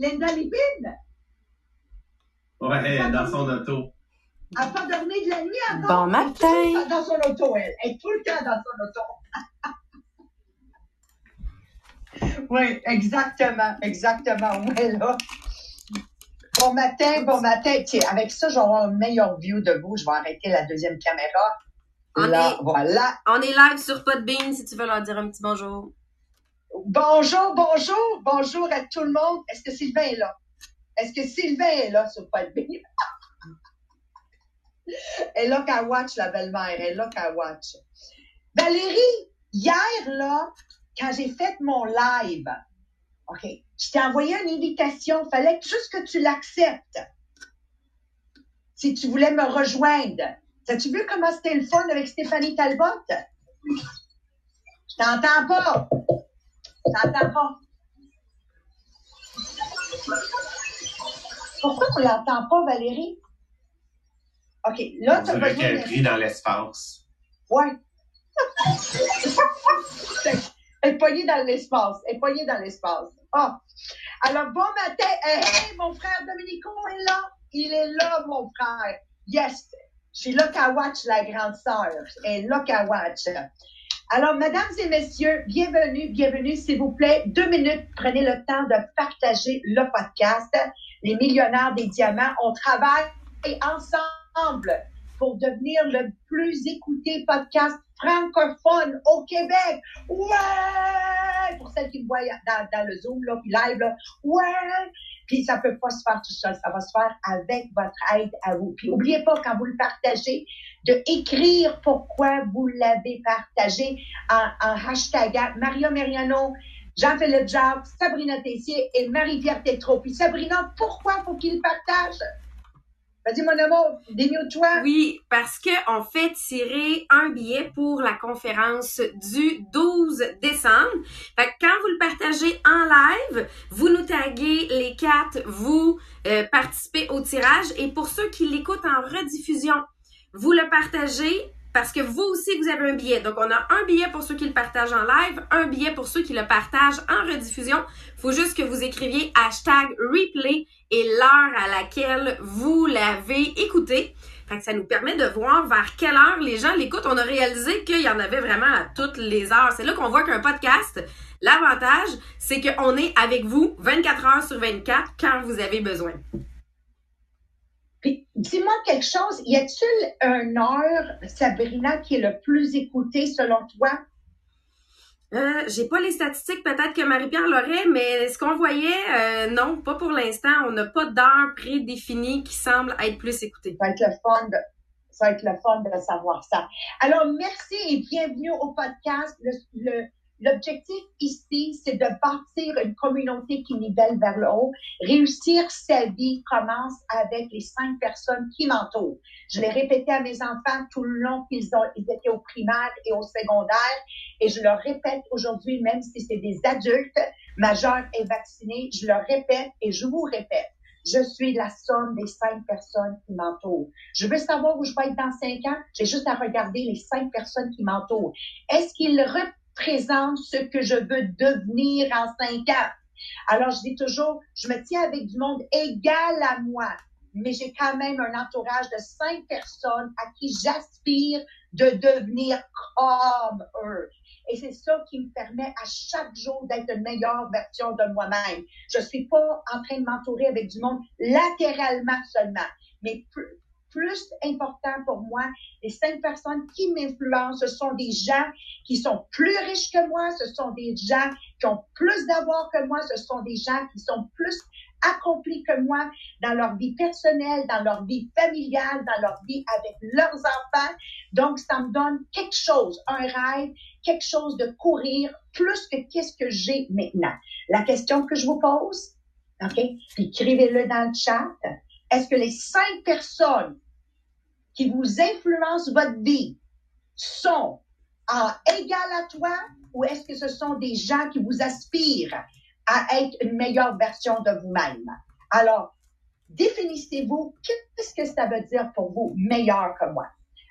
Linda Lipine? Ouais, elle est dans son auto. Elle n'a pas dormi de la nuit encore. Bon matin. Dans son auto, elle. Elle est tout le temps dans son auto. oui, exactement, exactement. Ouais, là. Bon matin, bon matin. Tiens, avec ça, avoir un meilleur view de vous. Je vais arrêter la deuxième caméra. On Là, est- voilà. On est live sur Podbean si tu veux leur dire un petit bonjour. Bonjour, bonjour, bonjour à tout le monde. Est-ce que Sylvain est là? Est-ce que Sylvain est là sur Podbean? Elle est là qu'à watch, la belle-mère. Elle est là qu'à watch. Valérie, hier, là, quand j'ai fait mon live, OK, je t'ai envoyé une invitation. Fallait juste que tu l'acceptes. Si tu voulais me rejoindre. As-tu vu comment c'était le fun avec Stéphanie Talbot? Je t'entends pas. T'entends pas? Pourquoi on l'entend pas, Valérie? OK, là, tu as besoin qu'elle est prise dans l'espace. Ouais. Elle est poignée dans l'espace. Elle est poignée dans l'espace. Ah. Alors, bon matin. Hey, hey, mon frère Dominico est là. Il est là, mon frère. Yes. Je suis là qu'à watch la grande sœur. Elle est là qu'à watch. Alors, mesdames et messieurs, bienvenue, bienvenue, s'il vous plaît. Deux minutes, prenez le temps de partager le podcast. Les millionnaires des diamants, on travaille ensemble pour devenir le plus écouté podcast francophone au Québec. Ouais! Pour celles qui me voient dans, le Zoom, là, live. Ouais! Puis ça peut pas se faire tout seul, ça va se faire avec votre aide à vous. Puis oubliez pas, quand vous le partagez, de écrire pourquoi vous l'avez partagé en, en hashtagant Maria Meriano, Jean-Philippe Jacques, Sabrina Tessier et Marie-Pierre Tétrault. Puis Sabrina, pourquoi faut qu'il partage? Oui, parce que on fait tirer un billet pour la conférence du 12 décembre. Fait que quand vous le partagez en live, vous nous taguez les quatre, vous euh, participez au tirage. Et pour ceux qui l'écoutent en rediffusion, vous le partagez parce que vous aussi, vous avez un billet. Donc, on a un billet pour ceux qui le partagent en live, un billet pour ceux qui le partagent en rediffusion. faut juste que vous écriviez hashtag replay et l'heure à laquelle vous l'avez écouté. Fait que ça nous permet de voir vers quelle heure les gens l'écoutent. On a réalisé qu'il y en avait vraiment à toutes les heures. C'est là qu'on voit qu'un podcast, l'avantage, c'est qu'on est avec vous 24 heures sur 24 quand vous avez besoin. Dis-moi quelque chose. Y a-t-il une heure, Sabrina, qui est le plus écoutée selon toi? Euh, j'ai pas les statistiques, peut-être que Marie-Pierre l'aurait, mais ce qu'on voyait, euh, non, pas pour l'instant. On n'a pas d'heure prédéfinie qui semble être plus écoutée. Ça va être le fun de, ça va être le fun de savoir ça. Alors, merci et bienvenue au podcast. L'objectif ici, c'est de bâtir une communauté qui nivelle vers le haut. Réussir sa vie commence avec les cinq personnes qui m'entourent. Je l'ai répété à mes enfants tout le long qu'ils ont, ils étaient au primaire et au secondaire. Et je leur répète aujourd'hui, même si c'est des adultes majeurs et vaccinés, je leur répète et je vous répète. Je suis la somme des cinq personnes qui m'entourent. Je veux savoir où je vais être dans cinq ans. J'ai juste à regarder les cinq personnes qui m'entourent. Est-ce qu'ils représentent ce que je veux devenir en cinq ans? Alors, je dis toujours, je me tiens avec du monde égal à moi, mais j'ai quand même un entourage de cinq personnes à qui j'aspire de devenir comme eux. Et c'est ça qui me permet à chaque jour d'être une meilleure version de moi-même. Je suis pas en train de m'entourer avec du monde latéralement seulement, mais plus, plus important pour moi, les cinq personnes qui m'influencent, ce sont des gens qui sont plus riches que moi, ce sont des gens qui ont plus d'avoir que moi, ce sont des gens qui sont plus accomplis que moi dans leur vie personnelle, dans leur vie familiale, dans leur vie avec leurs enfants. Donc, ça me donne quelque chose, un rêve, quelque chose de courir plus que qu'est-ce que j'ai maintenant. La question que je vous pose, OK, écrivez-le dans le chat. Est-ce que les cinq personnes qui vous influencent votre vie sont en égal à toi ou est-ce que ce sont des gens qui vous aspirent à être une meilleure version de vous-même? Alors, définissez-vous, qu'est-ce que ça veut dire pour vous, meilleur que moi?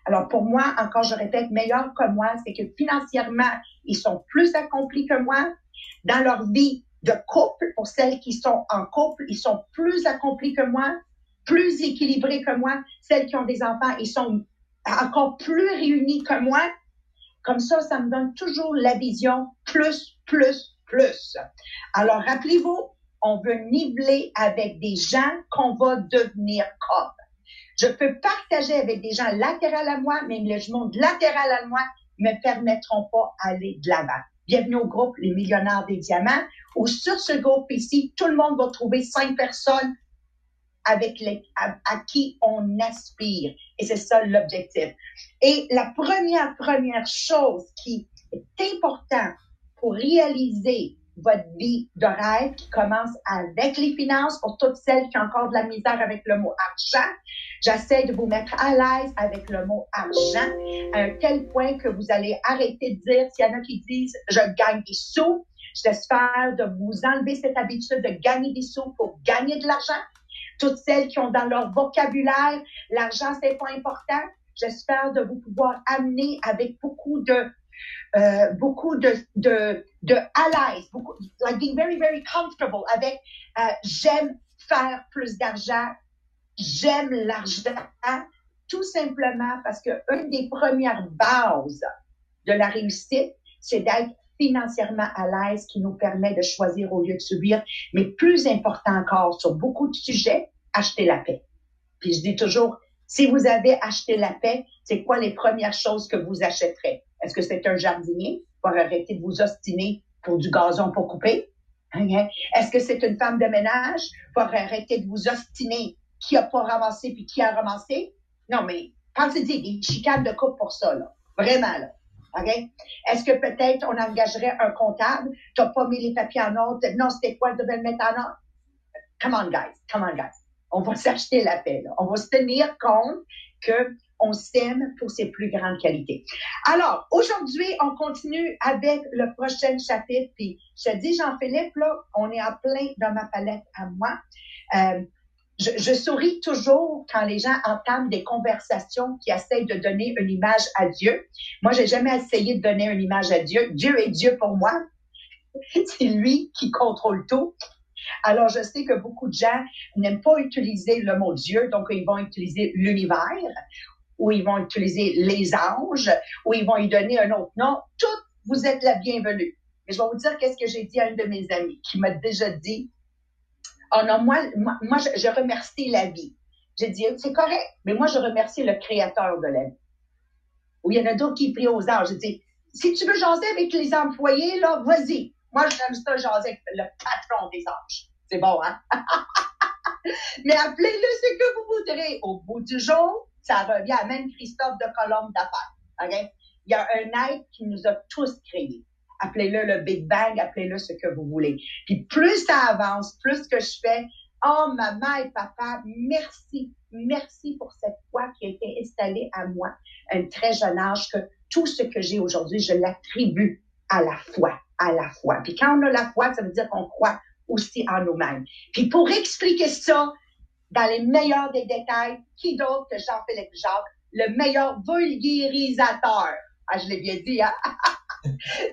Alors, pour moi, encore, je répète, meilleur que moi, c'est que financièrement, ils sont plus accomplis que moi. Dans leur vie de couple, pour celles qui sont en couple, ils sont plus accomplis que moi, plus équilibrés que moi. Celles qui ont des enfants, ils sont encore plus réunis que moi. Comme ça, ça me donne toujours la vision plus, plus, plus. Alors, rappelez-vous, on veut niveler avec des gens qu'on va devenir comme. Je peux partager avec des gens latérales à moi, mais le monde latéral à moi me permettront pas d'aller de l'avant. Bienvenue au groupe Les Millionnaires des Diamants, où sur ce groupe ici, tout le monde va trouver cinq personnes avec les, à, qui on aspire. Et c'est ça l'objectif. Et la première, première chose qui est importante pour réaliser votre vie de rêve qui commence avec les finances pour toutes celles qui ont encore de la misère avec le mot argent. J'essaie de vous mettre à l'aise avec le mot argent à un tel point que vous allez arrêter de dire, s'il y en a qui disent je gagne des sous, j'espère de vous enlever cette habitude de gagner des sous pour gagner de l'argent. Toutes celles qui ont dans leur vocabulaire l'argent c'est pas important, j'espère de vous pouvoir amener avec beaucoup de euh, beaucoup de, de, de allies, beaucoup, like being very, very comfortable avec euh, j'aime faire plus d'argent, j'aime l'argent, tout simplement parce que une des premières bases de la réussite, c'est d'être financièrement à l'aise qui nous permet de choisir au lieu de subir. Mais plus important encore, sur beaucoup de sujets, acheter la paix. Puis je dis toujours, si vous avez acheté la paix, c'est quoi les premières choses que vous achèterez? Est-ce que c'est un jardinier? Pour arrêter de vous ostiner pour du gazon pour couper? Hein, hein? Est-ce que c'est une femme de ménage? Pour arrêter de vous ostiner qui a pas ramassé puis qui a ramassé? Non, mais dis des chicanes de coupe pour ça, là. Vraiment, là. Est-ce que peut-être on engagerait un comptable? Tu n'as pas mis les papiers en ordre? Non, c'était quoi? Je devais le mettre en ordre. Come on, guys. Come on, guys. On va s'acheter la paix, là. On va se tenir compte que on s'aime pour ses plus grandes qualités. Alors, aujourd'hui, on continue avec le prochain chapitre. Puis, je te dis, Jean-Philippe, là, on est en plein dans ma palette à moi. Euh, je, je, souris toujours quand les gens entament des conversations qui essayent de donner une image à Dieu. Moi, j'ai jamais essayé de donner une image à Dieu. Dieu est Dieu pour moi. C'est lui qui contrôle tout. Alors, je sais que beaucoup de gens n'aiment pas utiliser le mot Dieu, donc ils vont utiliser l'univers ou ils vont utiliser les anges, ou ils vont y donner un autre nom. Toutes, vous êtes la bienvenue. Mais je vais vous dire qu'est-ce que j'ai dit à une de mes amies qui m'a déjà dit, oh non, moi, moi, je, remercie la vie. J'ai dit, c'est correct, mais moi, je remercie le créateur de la vie. Ou il y en a d'autres qui prient aux anges. J'ai dit, si tu veux jaser avec les employés, là, vas-y. Moi, j'aime ça jaser avec le patron des anges. C'est bon, hein? mais appelez-le ce que vous voudrez. Au bout du jour, ça revient à même Christophe de Colombe d'affaires. Il y a un être qui nous a tous créés. Appelez-le le Big Bang, appelez-le ce que vous voulez. Puis plus ça avance, plus que je fais, oh maman et papa, merci, merci pour cette foi qui a été installée à moi un très jeune âge, que tout ce que j'ai aujourd'hui, je l'attribue à la foi, à la foi. Puis quand on a la foi, ça veut dire qu'on croit aussi en nous-mêmes. Puis pour expliquer ça, dans les meilleurs des détails, qui d'autre que Jean-Philippe Jacques, le meilleur vulgarisateur, ah, je l'ai bien dit, hein?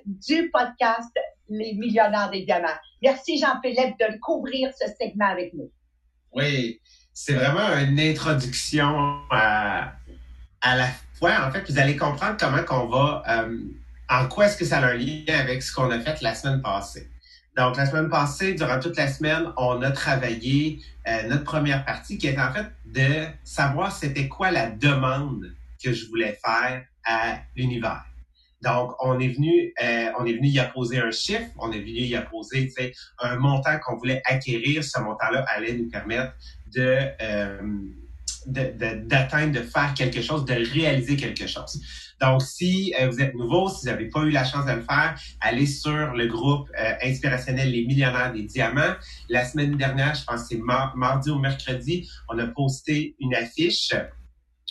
du podcast Les Millionnaires des Diamants. Merci Jean-Philippe de couvrir ce segment avec nous. Oui, c'est vraiment une introduction à, la fois. En fait, vous allez comprendre comment qu'on va, euh, en quoi est-ce que ça a un lien avec ce qu'on a fait la semaine passée. Donc, la semaine passée, durant toute la semaine, on a travaillé euh, notre première partie qui est en fait de savoir c'était quoi la demande que je voulais faire à l'univers. Donc, on est venu, euh, on est venu y apposer un chiffre, on est venu y apposer un montant qu'on voulait acquérir. Ce montant-là allait nous permettre de euh, d'atteindre, de, faire quelque chose, de réaliser quelque chose. Donc, si euh, vous êtes nouveau, si vous n'avez pas eu la chance de le faire, allez sur le groupe euh, inspirationnel Les Millionnaires des Diamants. La semaine dernière, je pense que c'est mardi ou mercredi, on a posté une affiche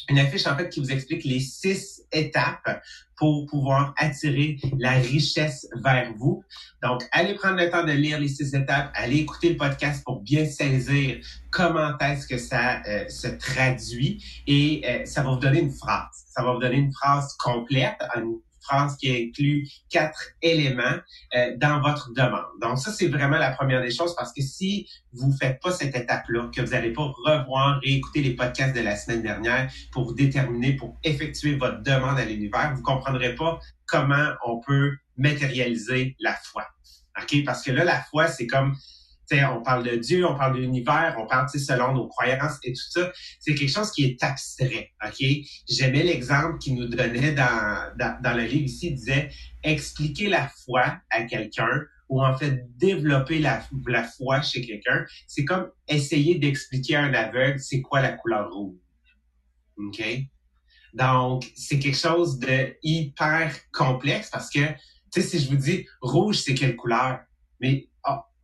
une affiche en fait qui vous explique les six étapes pour pouvoir attirer la richesse vers vous. Donc, allez prendre le temps de lire les six étapes, allez écouter le podcast pour bien saisir comment est-ce que ça euh, se traduit et euh, ça va vous donner une phrase. Ça va vous donner une phrase complète, phrase qui inclut quatre éléments euh, dans votre demande. Donc ça, c'est vraiment la première des choses parce que si vous faites pas cette étape-là, que vous n'allez pas revoir et écouter les podcasts de la semaine dernière pour déterminer, pour effectuer votre demande à l'univers, vous comprendrez pas comment on peut matérialiser la foi. OK? Parce que là, la foi, c'est comme on parle de Dieu, on parle de l'univers, on parle selon nos croyances et tout ça. C'est quelque chose qui est abstrait. Ok, J'aimais l'exemple qu'il nous donnait dans, dans, le livre ici. Il disait expliquer la foi à quelqu'un ou en fait développer la, la foi chez quelqu'un, c'est comme essayer d'expliquer à un aveugle c'est quoi la couleur rouge. OK? Donc, c'est quelque chose de hyper complexe parce que, tu sais, si je vous dis rouge, c'est quelle couleur? Mais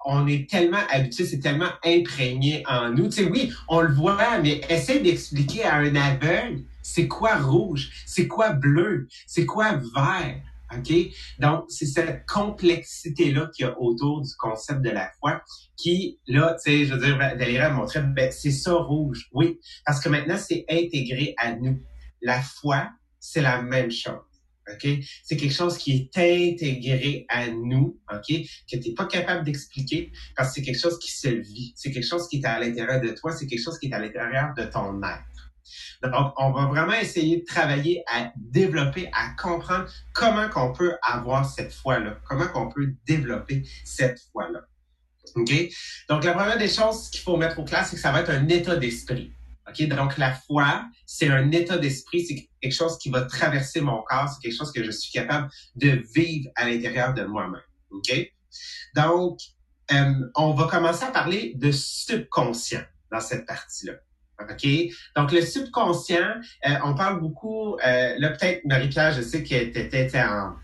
on est tellement habitué, c'est tellement imprégné en nous. Tu sais, oui, on le voit, mais essaie d'expliquer à un aveugle, c'est quoi rouge, c'est quoi bleu, c'est quoi vert. OK? Donc, c'est cette complexité-là qu'il y a autour du concept de la foi qui, là, tu sais, je veux dire, Valérie montrer, ben, c'est ça rouge. Oui, parce que maintenant, c'est intégré à nous. La foi, c'est la même chose. OK? C'est quelque chose qui est intégré à nous, OK? Que tu n'es pas capable d'expliquer parce que c'est quelque chose qui se vit. C'est quelque chose qui est à l'intérieur de toi. C'est quelque chose qui est à l'intérieur de ton être. Donc, on va vraiment essayer de travailler à développer, à comprendre comment qu'on peut avoir cette foi-là, comment qu'on peut développer cette foi-là. OK? Donc, la première des choses qu'il faut mettre au clair, c'est que ça va être un état d'esprit. OK? Donc, la foi, c'est un état d'esprit, c'est quelque chose qui va traverser mon corps, c'est quelque chose que je suis capable de vivre à l'intérieur de moi-même. OK? Donc, euh, on va commencer à parler de subconscient dans cette partie-là. OK? Donc, le subconscient, euh, on parle beaucoup, euh, là, peut-être, Marie-Pierre, je sais qu'elle était en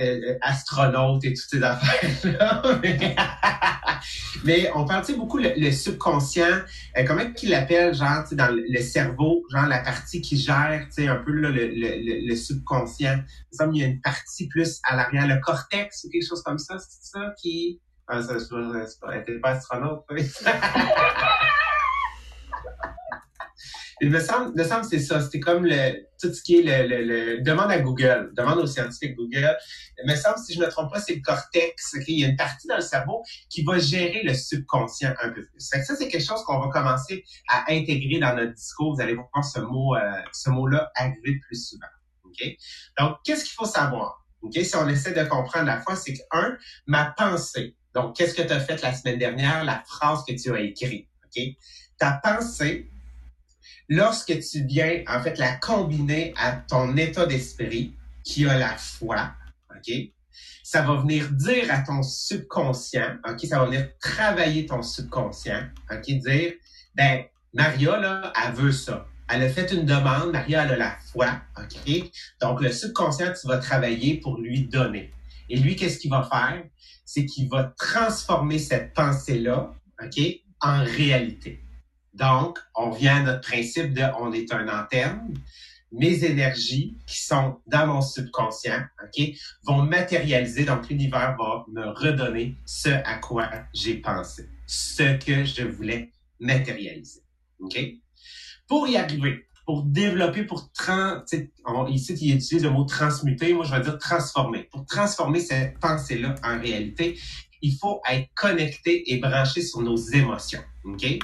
euh, astronaute et toutes ces affaires-là. Mais on parle beaucoup le, subconscient, euh, comment qu'il l'appelle, genre, dans le, cerveau, genre la partie qui gère, tu sais, un peu le, le, le, subconscient. Il semble qu'il y a une partie plus à l'arrière, le cortex ou quelque chose comme ça, c'est ça qui... Ah, ça, c'est pas, pas astronaute, Il me semble, me que c'est ça. C'était comme le, tout ce qui est le, le, le, demande à Google, demande aux scientifiques Google. Il me semble, si je ne me trompe pas, c'est le cortex. Il y a une partie dans le cerveau qui va gérer le subconscient un peu plus. ça, c'est quelque chose qu'on va commencer à intégrer dans notre discours. Vous allez voir ce mot, euh, ce mot-là arriver plus souvent. OK? Donc, qu'est-ce qu'il faut savoir? OK? Si on essaie de comprendre la fois, c'est que, un, ma pensée. Donc, qu'est-ce que tu as fait la semaine dernière? La phrase que tu as écrite. Ta pensée, lorsque tu viens, en fait, la combiner à ton état d'esprit, qui a la foi, OK? Ça va venir dire à ton subconscient, OK? Ça va venir travailler ton subconscient, OK? Dire, ben, Maria, là, elle veut ça. Elle a fait une demande, Maria, elle a la foi, OK? Donc, le subconscient, tu vas travailler pour lui donner. Et lui, qu'est-ce qu'il va faire? C'est qu'il va transformer cette pensée-là, OK, en réalité. Donc, on vient à notre principe de on est un antenne. Mes énergies qui sont dans mon subconscient, OK, vont matérialiser. Donc, l'univers va me redonner ce à quoi j'ai pensé, ce que je voulais matérialiser. OK? Pour y arriver, pour développer, pour trans, ici, il utilise le mot transmuter, moi je vais dire transformer. Pour transformer cette pensée-là en réalité, il faut être connecté et branché sur nos émotions. OK?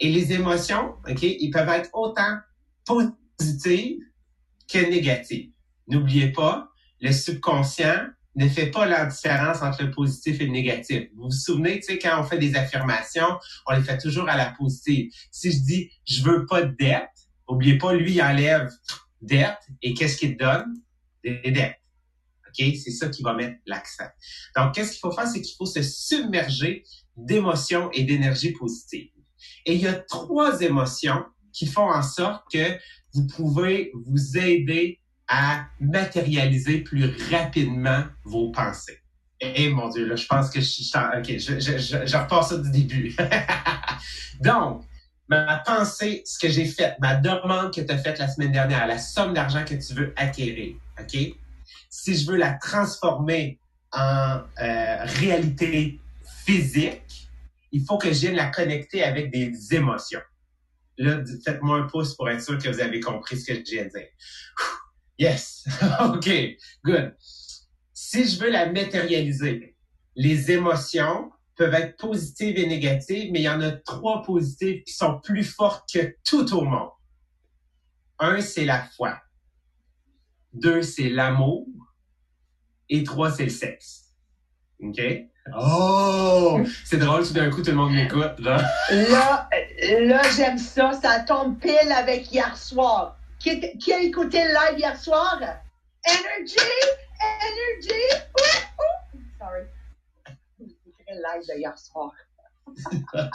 Et les émotions, OK, ils peuvent être autant positives que négatives. N'oubliez pas, le subconscient ne fait pas la différence entre le positif et le négatif. Vous vous souvenez, tu sais, quand on fait des affirmations, on les fait toujours à la positive. Si je dis je veux pas de dette, n'oubliez pas, lui, il enlève dette et qu'est-ce qu'il donne? Des dettes. OK? C'est ça qui va mettre l'accent. Donc, qu'est-ce qu'il faut faire? C'est qu'il faut se submerger d'émotions et d'énergie positive. Et il y a trois émotions qui font en sorte que vous pouvez vous aider à matérialiser plus rapidement vos pensées. Et mon Dieu, là, je pense que je suis... OK, je repars ça du début. Donc, ma pensée, ce que j'ai fait, ma demande que tu as faite la semaine dernière, la somme d'argent que tu veux acquérir, OK? Si je veux la transformer en euh, réalité physique, il faut que je vienne la connecter avec des émotions. Là, faites-moi un pouce pour être sûr que vous avez compris ce que je viens de dire. Yes. OK. Good. Si je veux la matérialiser, les émotions peuvent être positives et négatives, mais il y en a trois positives qui sont plus fortes que tout au monde. Un, c'est la foi. Deux, c'est l'amour. Et trois, c'est le sexe. OK? Oh! C'est drôle, tout d'un coup, tout le monde m'écoute, là. Là, là j'aime ça. Ça tombe pile avec hier soir. Qui, qui a écouté le live hier soir? Energy! Energy! Ouh, ouh. Sorry. J'ai le live de hier soir.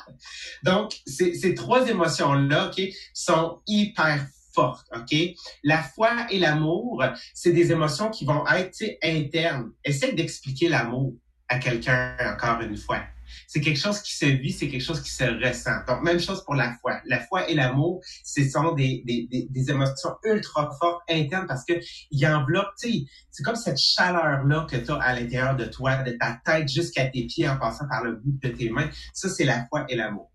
Donc, ces, ces trois émotions-là, OK, sont hyper fortes, OK? La foi et l'amour, c'est des émotions qui vont être, internes. Essaye d'expliquer l'amour à quelqu'un, encore une fois. C'est quelque chose qui se vit, c'est quelque chose qui se ressent. Donc, même chose pour la foi. La foi et l'amour, ce sont des, des, des, des émotions ultra fortes, internes, parce que ils enveloppent, tu sais, c'est comme cette chaleur-là que tu as à l'intérieur de toi, de ta tête jusqu'à tes pieds en passant par le bout de tes mains. Ça, c'est la foi et l'amour.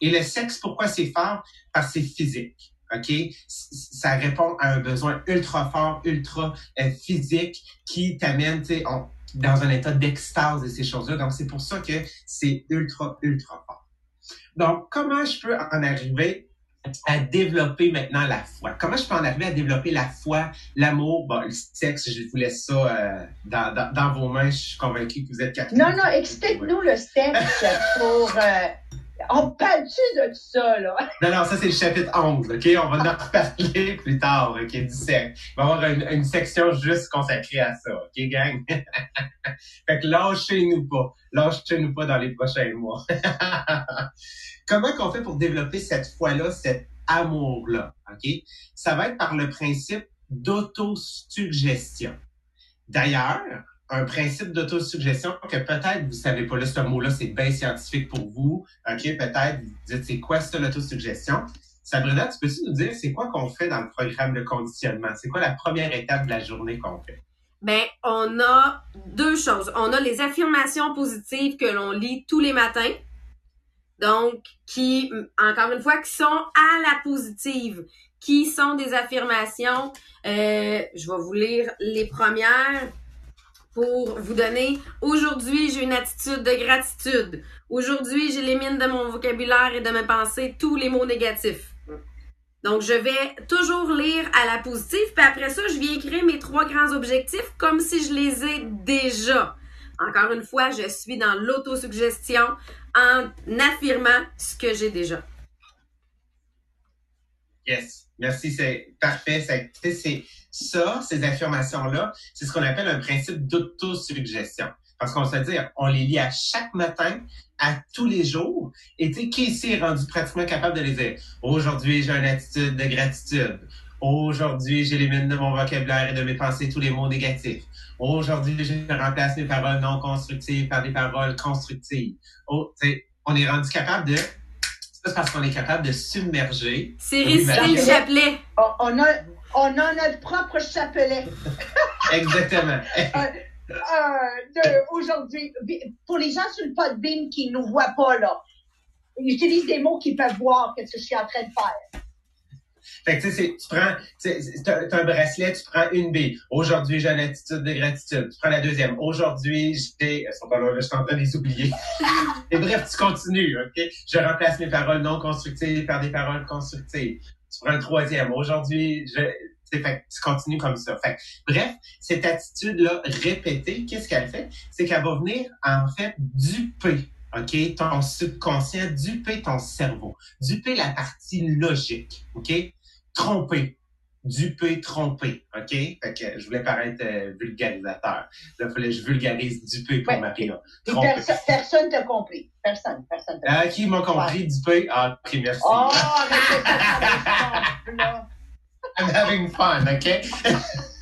Et le sexe, pourquoi c'est fort? Parce que c'est physique. OK? Ça répond à un besoin ultra fort, ultra euh, physique qui t'amène, tu sais, dans un état d'extase et ces choses-là. Donc, c'est pour ça que c'est ultra, ultra fort. Donc, comment je peux en arriver à développer maintenant la foi? Comment je peux en arriver à développer la foi, l'amour, bon, le sexe, je vous laisse ça euh, dans, dans, dans vos mains. Je suis convaincu que vous êtes capable. Non, non, explique-nous le sexe pour. euh, on parle-tu de ça, là? Non, non, ça c'est le chapitre 11, OK? On va en reparler plus tard, OK, du sexe. Il va y avoir une, une section juste consacrée à ça, OK, gang? fait que lâchez-nous pas. Lâchez-nous pas dans les prochains mois. Comment qu'on fait pour développer cette foi-là, cet amour-là, OK? Ça va être par le principe d'autosuggestion. D'ailleurs, un principe d'autosuggestion que peut-être vous savez pas là, ce mot-là, c'est bien scientifique pour vous. OK, peut-être vous dites c'est quoi ça l'autosuggestion? Sabrina, tu peux-tu nous dire c'est quoi qu'on fait dans le programme de conditionnement? C'est quoi la première étape de la journée qu'on fait? Ben, on a deux choses. On a les affirmations positives que l'on lit tous les matins. Donc, qui, encore une fois, qui sont à la positive, qui sont des affirmations. Euh, je vais vous lire les premières pour vous donner. Aujourd'hui, j'ai une attitude de gratitude. Aujourd'hui, j'élimine de mon vocabulaire et de mes pensées tous les mots négatifs. Donc, je vais toujours lire à la positive, puis après ça, je viens écrire mes trois grands objectifs comme si je les ai déjà. Encore une fois, je suis dans l'autosuggestion en affirmant ce que j'ai déjà. Yes. Merci, c'est parfait. C'est, ça, ces affirmations-là, c'est ce qu'on appelle un principe d'autosuggestion. Parce qu'on se dit, on les lit à chaque matin, à tous les jours. Et tu sais, qui ici est rendu pratiquement capable de les dire? Aujourd'hui, j'ai une attitude de gratitude. Aujourd'hui, j'élimine de mon vocabulaire et de mes pensées tous les mots négatifs. Aujourd'hui, je remplace mes paroles non constructives par des paroles constructives. Oh, on est rendu capable de... C'est parce qu'on est capable de submerger. C'est réciter le chapelet. On, on a, on a notre propre chapelet. Exactement. Euh, de- Aujourd'hui, pour les gens sur le podbean qui ne nous voient pas, là, j'utilise des mots qui peuvent voir ce que je suis en train de faire. Fait que tu sais, tu prends, c'est- un bracelet, tu prends une bille. Aujourd'hui, j'ai une attitude de gratitude. Tu prends la deuxième. Aujourd'hui, elles sont pas là, je suis en train de les oublier. Et bref, tu continues, ok? Je remplace mes paroles non constructives par des paroles constructives. Tu prends le troisième. Aujourd'hui, je, fait que tu continues comme ça. Fait que, bref, cette attitude-là répétée, qu'est-ce qu'elle fait? C'est qu'elle va venir, en fait, duper, ok? Ton subconscient, duper ton cerveau, duper la partie logique, ok? tromper. Duper, tromper. OK? Fait que je voulais paraître euh, vulgarisateur. Là, il fallait que je vulgarise duper pour Ouais. Maria. Perso- personne t'a compris. Personne, personne t'a Ah, qui m'a compris? Duper? Ah, ok, merci. Oh, arrêtez ça, ça, là. I'm having fun, OK?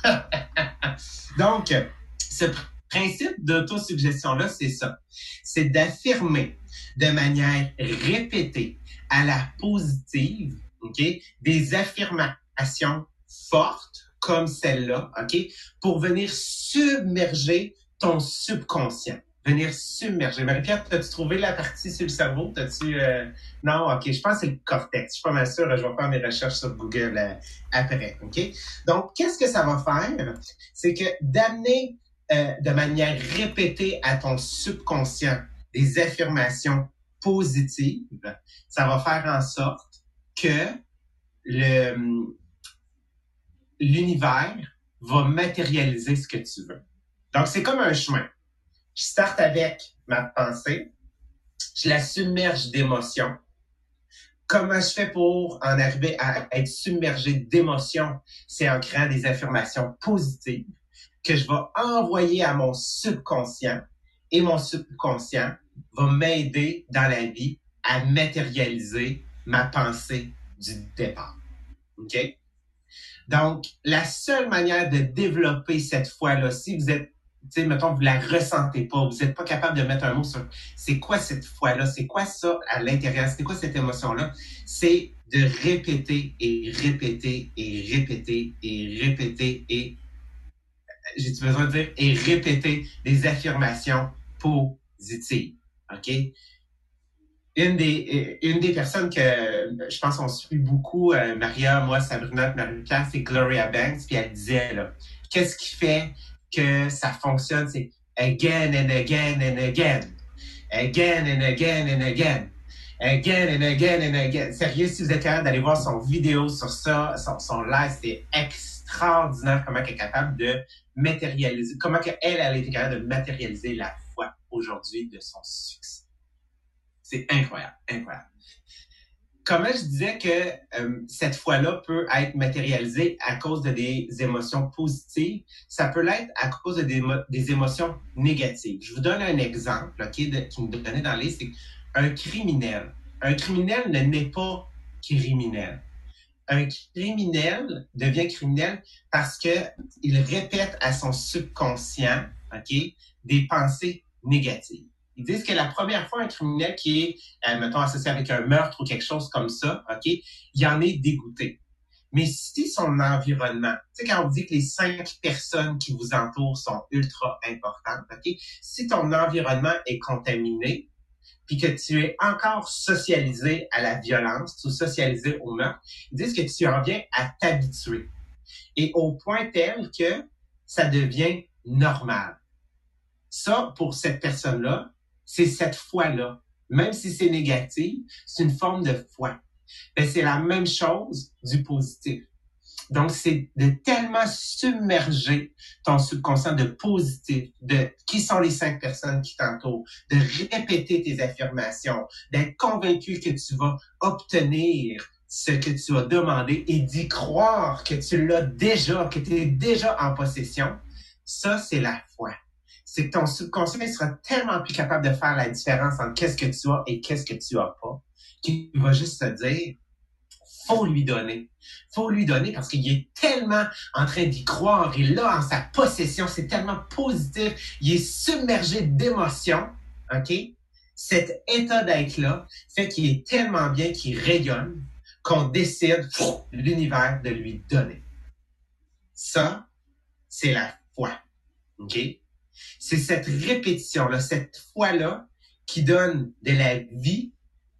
Donc, ce principe d'autosuggestion-là, c'est ça. C'est d'affirmer de manière répétée à la positive, OK, des affirmations fortes comme celle-là, OK, pour venir submerger ton subconscient. venir submerger. Marie-Pierre, as-tu trouvé la partie sur le cerveau? T'as-tu, euh, Non, OK. Je pense que c'est le cortex. Je suis pas mal sûr. Je vais faire mes recherches sur Google euh, après. OK? Donc, qu'est-ce que ça va faire? C'est que d'amener euh, de manière répétée à ton subconscient des affirmations positives, ça va faire en sorte que l'univers va matérialiser ce que tu veux. Donc, c'est comme un chemin. Je starte avec ma pensée, je la submerge d'émotions. Comment je fais pour en arriver à être submergé d'émotions? C'est en créant des affirmations positives que je vais envoyer à mon subconscient et mon subconscient va m'aider dans la vie à matérialiser ma pensée du départ. OK? Donc, la seule manière de développer cette foi-là, si vous êtes, tu sais, mettons, vous la ressentez pas, vous n'êtes pas capable de mettre un mot sur c'est quoi cette foi-là, c'est quoi ça à l'intérieur, c'est quoi cette émotion-là, c'est de répéter et répéter et répéter et répéter et j'ai besoin de dire et répéter des affirmations positives. OK? une des, une des personnes que je pense qu'on suit beaucoup, euh, Maria, moi, Sabrina, Marie-Pierre, c'est Gloria Banks, puis elle disait, qu'est-ce qui fait que ça fonctionne? C'est again and again and again. Again and again and again. Again and again and again. Sérieux, si vous êtes capable d'aller voir son vidéo sur ça, son, son live, c'est extraordinaire comment elle est capable de matérialiser, comment elle, elle été capable de matérialiser la foi aujourd'hui de son succès. C'est incroyable, incroyable. Comment je disais que euh, cette foi-là peut être matérialisée à cause de des émotions positives, ça peut l'être à cause de des, émotions négatives. Je vous donne un exemple qui me donnait dans les c'est un criminel. Un criminel ne naît pas criminel. Un criminel devient criminel parce que il répète à son subconscient, ok, des pensées négatives. Ils disent que la première fois, un criminel qui est, euh, mettons, associé avec un meurtre ou quelque chose comme ça, OK, il en est dégoûté. Mais si son environnement, tu sais, quand on dit que les cinq personnes qui vous entourent sont ultra importantes, OK, si ton environnement est contaminé, puis que tu es encore socialisé à la violence ou socialisé au meurtre, ils disent que tu en viens à t'habituer. Et au point tel que ça devient normal. Ça, pour cette personne-là, c'est cette foi-là. Même si c'est négatif, c'est une forme de foi. Mais c'est la même chose du positif. Donc, c'est de tellement submerger ton subconscient de positif, de qui sont les cinq personnes qui t'entourent, de répéter tes affirmations, d'être convaincu que tu vas obtenir ce que tu as demandé et d'y croire que tu l'as déjà, que tu es déjà en possession. Ça, c'est la foi c'est que ton subconscient sera tellement plus capable de faire la différence entre qu'est-ce que tu as et qu'est-ce que tu as pas, qu'il va juste te dire, faut lui donner. Faut lui donner parce qu'il est tellement en train d'y croire. Il là en sa possession. C'est tellement positif. Il est submergé d'émotions. OK? Cet état d'être-là fait qu'il est tellement bien qu'il rayonne qu'on décide l'univers de lui donner. Ça, c'est la foi. OK? C'est cette répétition-là, cette foi-là qui donne de la vie,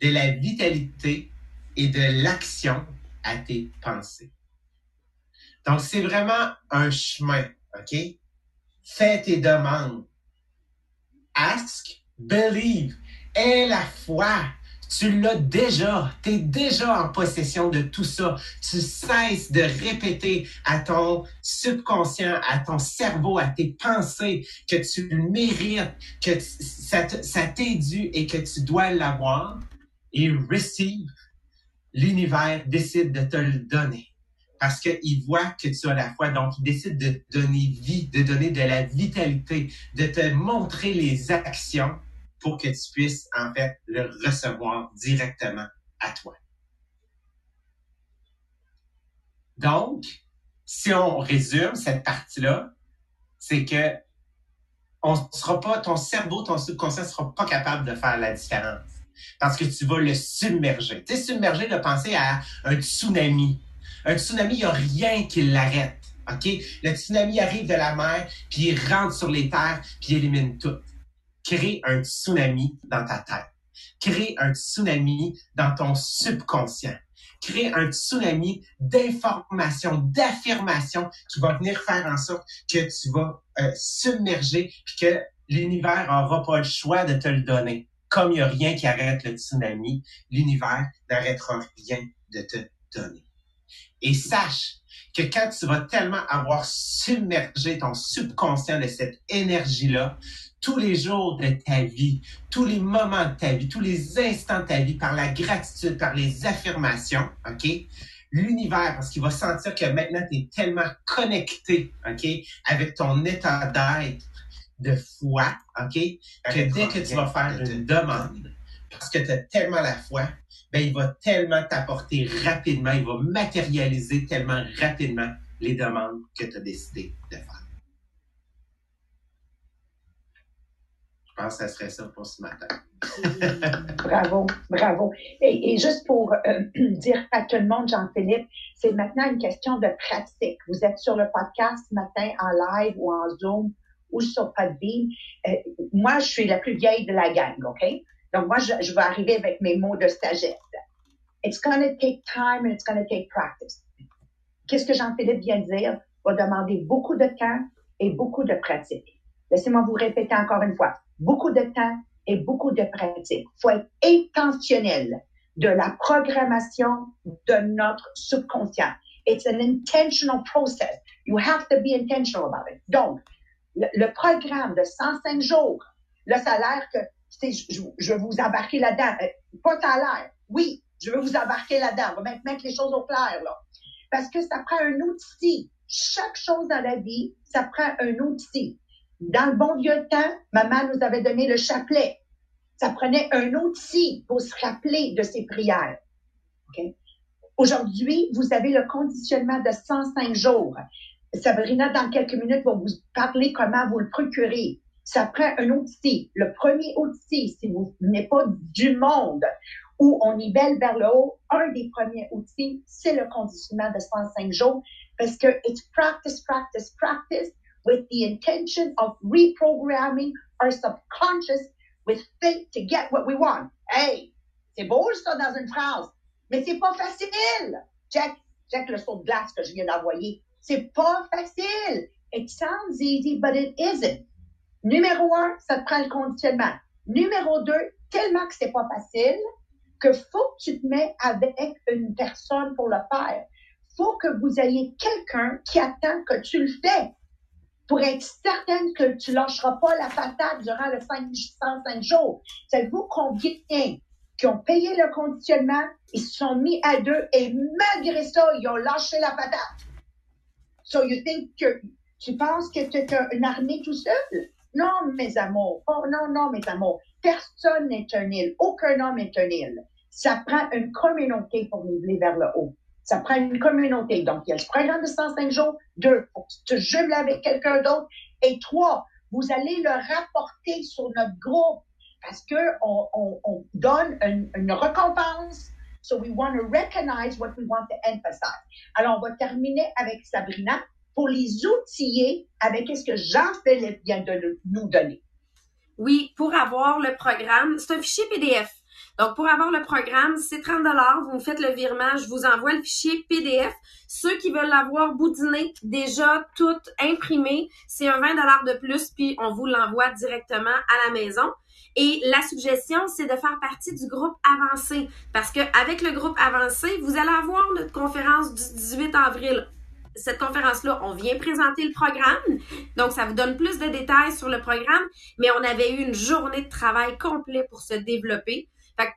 de la vitalité et de l'action à tes pensées. Donc, c'est vraiment un chemin, OK? Fais tes demandes. Ask, believe. Et la foi tu l'as déjà. Tu es déjà en possession de tout ça. Tu cesses de répéter à ton subconscient, à ton cerveau, à tes pensées que tu le mérites, que ça t'est dû et que tu dois l'avoir. Et receive, l'univers décide de te le donner parce qu'il voit que tu as la foi. Donc, il décide de donner vie, de donner de la vitalité, de te montrer les actions pour que tu puisses, en fait, le recevoir directement à toi. Donc, si on résume cette partie-là, c'est que on sera pas, ton cerveau, ton subconscient sera pas capable de faire la différence. Parce que tu vas le submerger. Tu sais, submerger, de penser à un tsunami. Un tsunami, il n'y a rien qui l'arrête. OK? Le tsunami arrive de la mer, puis il rentre sur les terres, puis il élimine tout. crée un tsunami dans ta tête. Crée un tsunami dans ton subconscient. Crée un tsunami d'informations, d'affirmations qui va venir faire en sorte que tu vas euh, submerger puis que l'univers n'aura pas le choix de te le donner. Comme il n'y a rien qui arrête le tsunami, l'univers n'arrêtera rien de te donner. Et sache que quand tu vas tellement avoir submergé ton subconscient de cette énergie-là, tous les jours de ta vie, tous les moments de ta vie, tous les instants de ta vie, par la gratitude, par les affirmations, OK? L'univers, parce qu'il va sentir que maintenant tu es tellement connecté, OK, avec ton état d'être de foi, OK, que dès que tu vas faire une demande, parce que tu as tellement la foi, ben, il va tellement t'apporter rapidement, il va matérialiser tellement rapidement les demandes que tu as décidé de faire. Je pense que ça serait ça pour ce matin. bravo, bravo. Et, juste pour euh, dire à tout le monde, Jean-Philippe, c'est maintenant une question de pratique. Vous êtes sur le podcast ce matin en live ou en Zoom ou sur Podbean. Euh, moi, je suis la plus vieille de la gang, OK? Donc, moi, je, vais arriver avec mes mots de sagesse. It's going to take time and it's going to take practice. Qu'est-ce que Jean-Philippe vient de dire? Va demander beaucoup de temps et beaucoup de pratique. Laissez-moi vous répéter encore une fois. Beaucoup de temps et beaucoup de pratique. Il faut être intentionnel de la programmation de notre subconscient. It's an intentional process. You have to be intentional about it. Donc, le, programme de 105 jours, a l'air que je, je, veux vous embarquer là-dedans. Euh, pas l'air. Oui, je veux vous embarquer là-dedans. On va mettre les choses au clair, là. Parce que ça prend un outil. Chaque chose dans la vie, ça prend un outil. Dans le bon vieux temps, maman nous avait donné le chapelet. Ça prenait un outil pour se rappeler de ses prières. Aujourd'hui, vous avez le conditionnement de 105 jours. Sabrina, dans quelques minutes, va vous parler comment vous le procurer. Ça prend un outil. Le premier outil, si vous n'êtes pas du monde où on nivelle vers le haut, un des premiers outils, c'est le conditionnement de 105 jours parce que it's practice, practice, practice with the intention of reprogramming our subconscious with faith to get what we want. Hey, c'est beau ça dans une phrase, mais c'est pas facile. Check, check le saut de glace que je viens d'envoyer. C'est pas facile. It sounds easy, but it isn't. Numéro un, ça te prend le conditionnement. Numéro deux, tellement que c'est pas facile, que faut que tu te mets avec une personne pour le faire. Faut que vous ayez quelqu'un qui attend que tu le fais pour être certaine que tu lâcheras pas la patate durant le 105 jours. Savez-vous combien qui ont payé le conditionnement, ils se sont mis à deux et malgré ça, ils ont lâché la patate? So you think que tu penses que tu es une armée tout seul? Non, mes amours. Oh, non, non, mes amours. Personne n'est un île. Aucun homme est un île. Ça prend une communauté pour niveler vers le haut. Ça prend une communauté. Donc, il y a le programme de 105 jours. Deux, faut que tu te avec quelqu'un d'autre. Et trois, vous allez le rapporter sur notre groupe parce que on, on, on donne une, récompense. So we want to recognize what we want to emphasize. Alors, on va terminer avec Sabrina pour les outiller avec ce que Jean-Philippe vient de nous donner. Oui, pour avoir le programme, c'est un fichier PDF. Donc, pour avoir le programme, c'est 30 Vous me faites le virement, je vous envoie le fichier PDF. Ceux qui veulent l'avoir boudiné, déjà tout imprimé, c'est un 20 de plus, puis on vous l'envoie directement à la maison. Et la suggestion, c'est de faire partie du groupe avancé. Parce que avec le groupe avancé, vous allez avoir notre conférence du 18 avril cette conférence-là, on vient présenter le programme. Donc, ça vous donne plus de détails sur le programme, mais on avait eu une journée de travail complet pour se développer.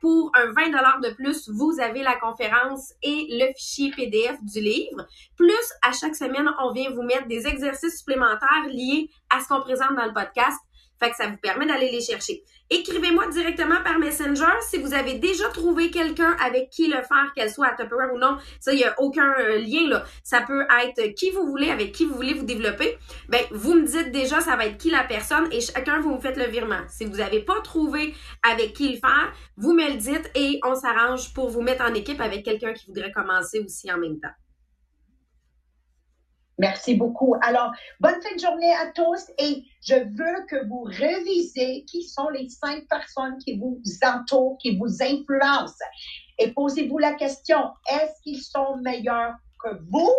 Pour un 20 de plus, vous avez la conférence et le fichier PDF du livre. Plus, à chaque semaine, on vient vous mettre des exercices supplémentaires liés à ce qu'on présente dans le podcast. Fait que ça vous permet d'aller les chercher. Écrivez-moi directement par Messenger si vous avez déjà trouvé quelqu'un avec qui le faire, qu'elle soit à Tupperware ou non. Ça, il n'y a aucun euh, lien là. Ça peut être qui vous voulez, avec qui vous voulez vous développer. Ben, vous me dites déjà ça va être qui la personne et chacun vous me faites le virement. Si vous n'avez pas trouvé avec qui le faire, vous me le dites et on s'arrange pour vous mettre en équipe avec quelqu'un qui voudrait commencer aussi en même temps. Merci beaucoup. Alors, bonne fin de journée à tous et je veux que vous révisez qui sont les cinq personnes qui vous entourent, qui vous influencent. Et posez-vous la question, est-ce qu'ils sont meilleurs que vous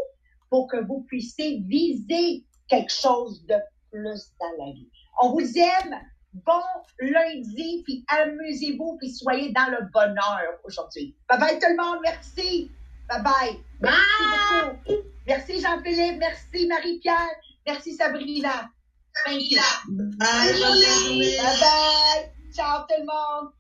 pour que vous puissiez viser quelque chose de plus dans la vie? On vous aime. Bon lundi, puis amusez-vous, puis soyez dans le bonheur aujourd'hui. Bye bye tout le monde, merci. Bye bye. Merci beaucoup. Merci Jean-Philippe, merci Marie-Pierre, merci Sabrina. You. Bye, journée. Bye bye. Ciao tout le monde.